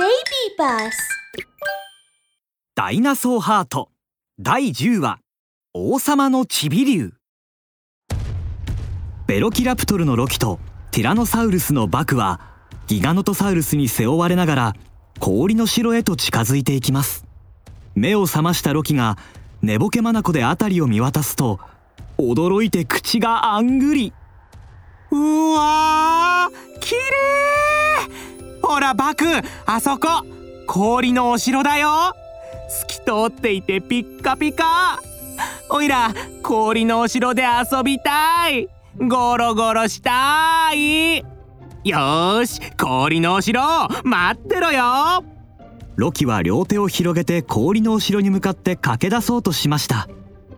Baby Bus ダイナソーハート。第10話王様のチビ竜。ベロキラプトルのロキとティラノサウルスのバクはギガノトサウルスに背負われながら氷の城へと近づいていきます。目を覚ましたロキが寝ぼけ眼で辺りを見渡すと驚いて口があんぐり。うわー綺麗ほらバクあそこ。氷のお城だよ。透き通っていてピッカピカ。おいら氷のお城で遊びたい。ゴロゴロしたい。よし氷のお城。待ってろよ。ロキは両手を広げて氷のお城に向かって駆け出そうとしました。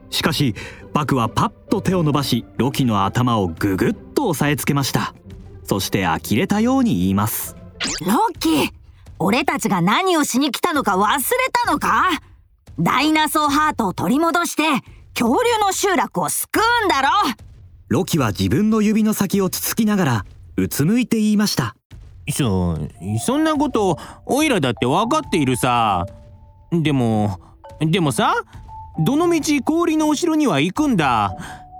しかしバクはパッと手を伸ばしロキの頭をググッと押さえつけました。そして呆れたように言います。ロッキー俺たちが何をしに来たのか忘れたのか？ダイナソーハートを取り戻して恐竜の集落を救うんだろ？ロキは自分の指の先をつつきながらうつむいて言いました。そそんなことおいらだって分かっているさ。でもでもさどのみち氷のお城には行くんだ？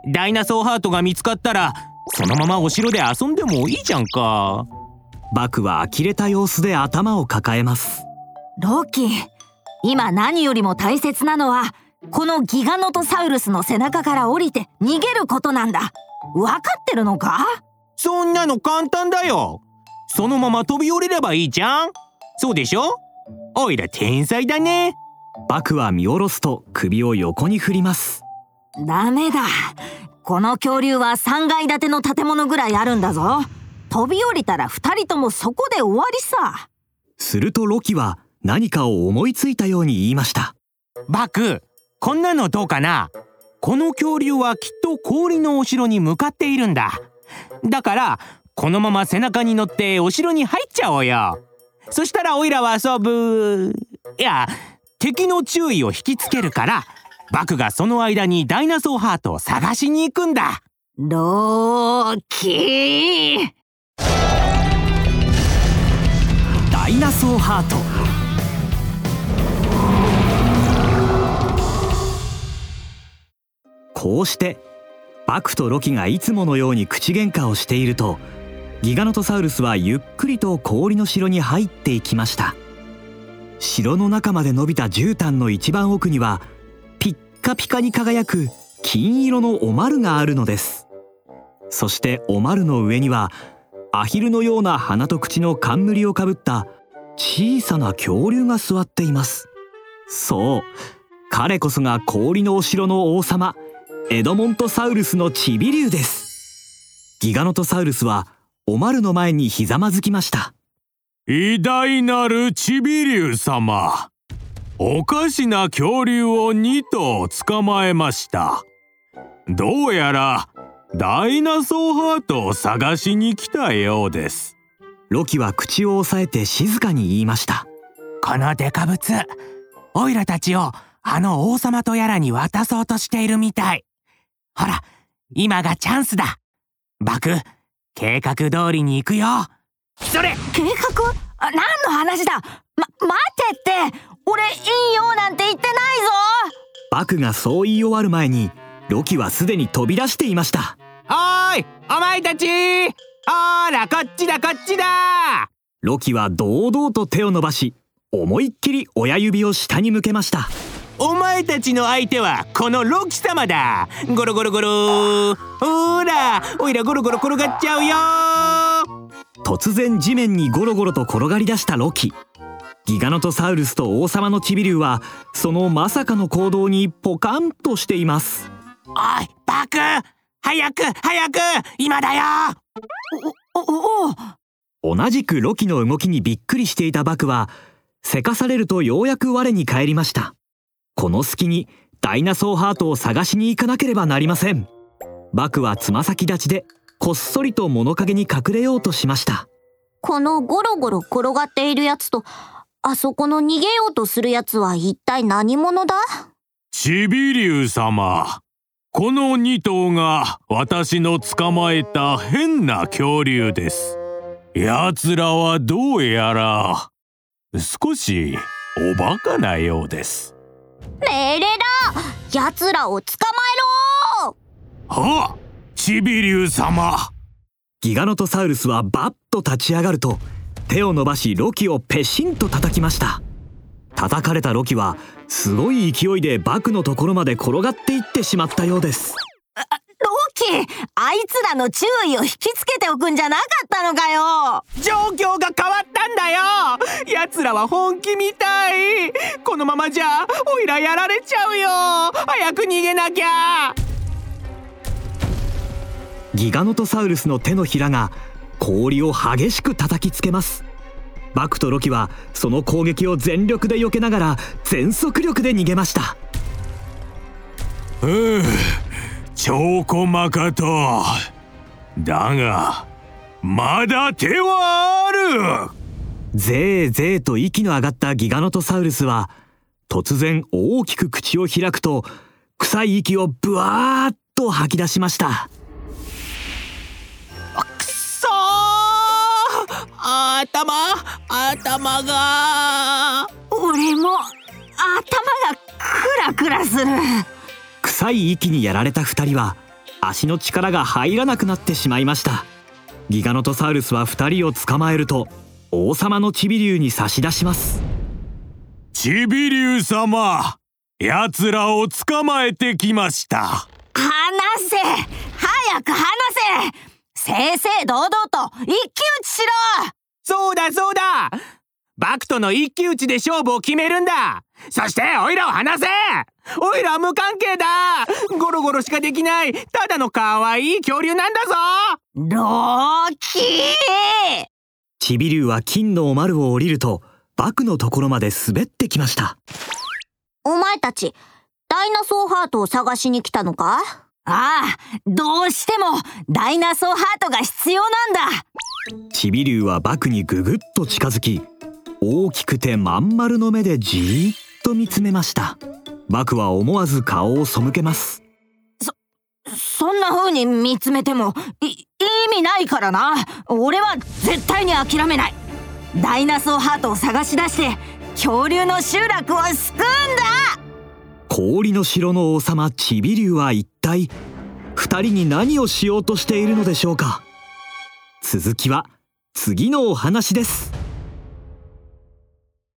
ダイナソーハートが見つかったらそのままお城で遊んでもいいじゃんかバクは呆れた様子で頭を抱えます。ロッキー今何よりも大切なのはこのギガノトサウルスの背中から降りて逃げることなんだ。分かってるのか？そんなの簡単だよ。そのまま飛び降りればいいじゃん。そうでしょ？おいら天才だね。バクは見下ろすと首を横に振ります。ダメだ。この恐竜は3階建ての建物ぐらいあるんだぞ飛び降りたら2人ともそこで終わりさ。するとロキは何かを思いついたように言いました。バクこんなのどうかな？この恐竜はきっと氷のお城に向かっているんだ。だからこのまま背中に乗ってお城に入っちゃおうよ。そしたらオイラは遊ぶ。いや敵の注意を引きつけるからバクがその間にダイナソーハートを探しに行くんだ。ローキーイナソーハート。こうしてバクとロキがいつものように口喧嘩をしているとギガノトサウルスはゆっくりと氷の城に入っていきました。城の中まで伸びた絨毯の一番奥にはピッカピカに輝く金色のおまるがあるのです。そしておまるの上にはアヒルのような鼻と口の冠をかぶった小さな恐竜が座っています。そう彼こそが氷のお城の王様エドモントサウルスのチビ竜です。ギガノトサウルスはおまるの前にひざまずきました。偉大なるチビ竜様おかしな恐竜を2頭捕まえました。どうやらダイナソーハートを探しに来たようです。ロキは口を押さえて静かに言いました。このデカブツオイラたちをあの王様とやらに渡そうとしているみたい。ほら今がチャンスだ。バク計画通りに行くよ。それ計画？あ何の話だ？ま、待てって。俺いいよなんて言ってないぞ。バクがそう言い終わる前にロキはすでに飛び出していました。おーいお前たちほらこっちだこっちだ。ロキは堂々と手を伸ばし思いっきり親指を下に向けました。お前たちの相手はこのロキ様だ。ゴロゴロゴロ。ほらおいらゴロゴロ転がっちゃうよ。突然地面にゴロゴロと転がり出したロキ。ギガノトサウルスと王様のチビ竜はそのまさかの行動にポカンとしています。おいバク早く早く今だよ。おおお同じくロキの動きにびっくりしていたバクはせかされるとようやく我に返りました。この隙にダイナソーハートを探しに行かなければなりません。バクはつま先立ちでこっそりと物陰に隠れようとしました。このゴロゴロ転がっているやつとあそこの逃げようとするやつは一体何者だ？チビ竜様この2頭が私の捕まえた変な恐竜です。奴らはどうやら少しおバカなようです。命令だ奴らを捕まえろ！はチビリュウ様。ギガノトサウルスはバッと立ち上がると手を伸ばしロキをペシンと叩きました叩かれたロキはすごい勢いでバクのところまで転がっていってしまったようです。ロキあいつらの注意を引きつけておくんじゃなかったのかよ。状況が変わったんだよ。奴らは本気みたい。このままじゃおいらやられちゃうよ。早く逃げなきゃ。ギガノトサウルスの手のひらが氷を激しく叩きつけますバクとロキはその攻撃を全力で避けながら全速力で逃げました。うう超細かとだがまだ手はある。ぜーぜーと息の上がったギガノトサウルスは突然大きく口を開くと臭い息をブワーッと吐き出しました頭頭が。俺も頭がクラクラする。臭い息にやられた2人は足の力が入らなくなってしまいました。ギガノトサウルスは2人を捕まえると王様のチビリュウに差し出します。チビリュウ様奴らを捕まえてきました。話せ早く話せ。正々堂々と一騎打ちしろそうだそうだ。バクとの一騎打ちで勝負を決めるんだ。そしてオイラを離せ。オイラは無関係だ。ゴロゴロしかできないただの可愛い恐竜なんだぞ。ローキー。チビリュウは金のお丸を降りるとバクのところまで滑ってきました。お前たちダイナソーハートを探しに来たのか？ああどうしてもダイナソーハートが必要なんだ。チビリュウはバクにぐぐっと近づき大きくてまん丸の目でじーっと見つめました。バクは思わず顔を背けます。そんな風に見つめてもい意味ないからな。俺は絶対に諦めない。ダイナソーハートを探し出して恐竜の集落を救うんだ氷の城の王様チビリュウは一体2人に何をしようとしているのでしょうか？続きは次のお話です。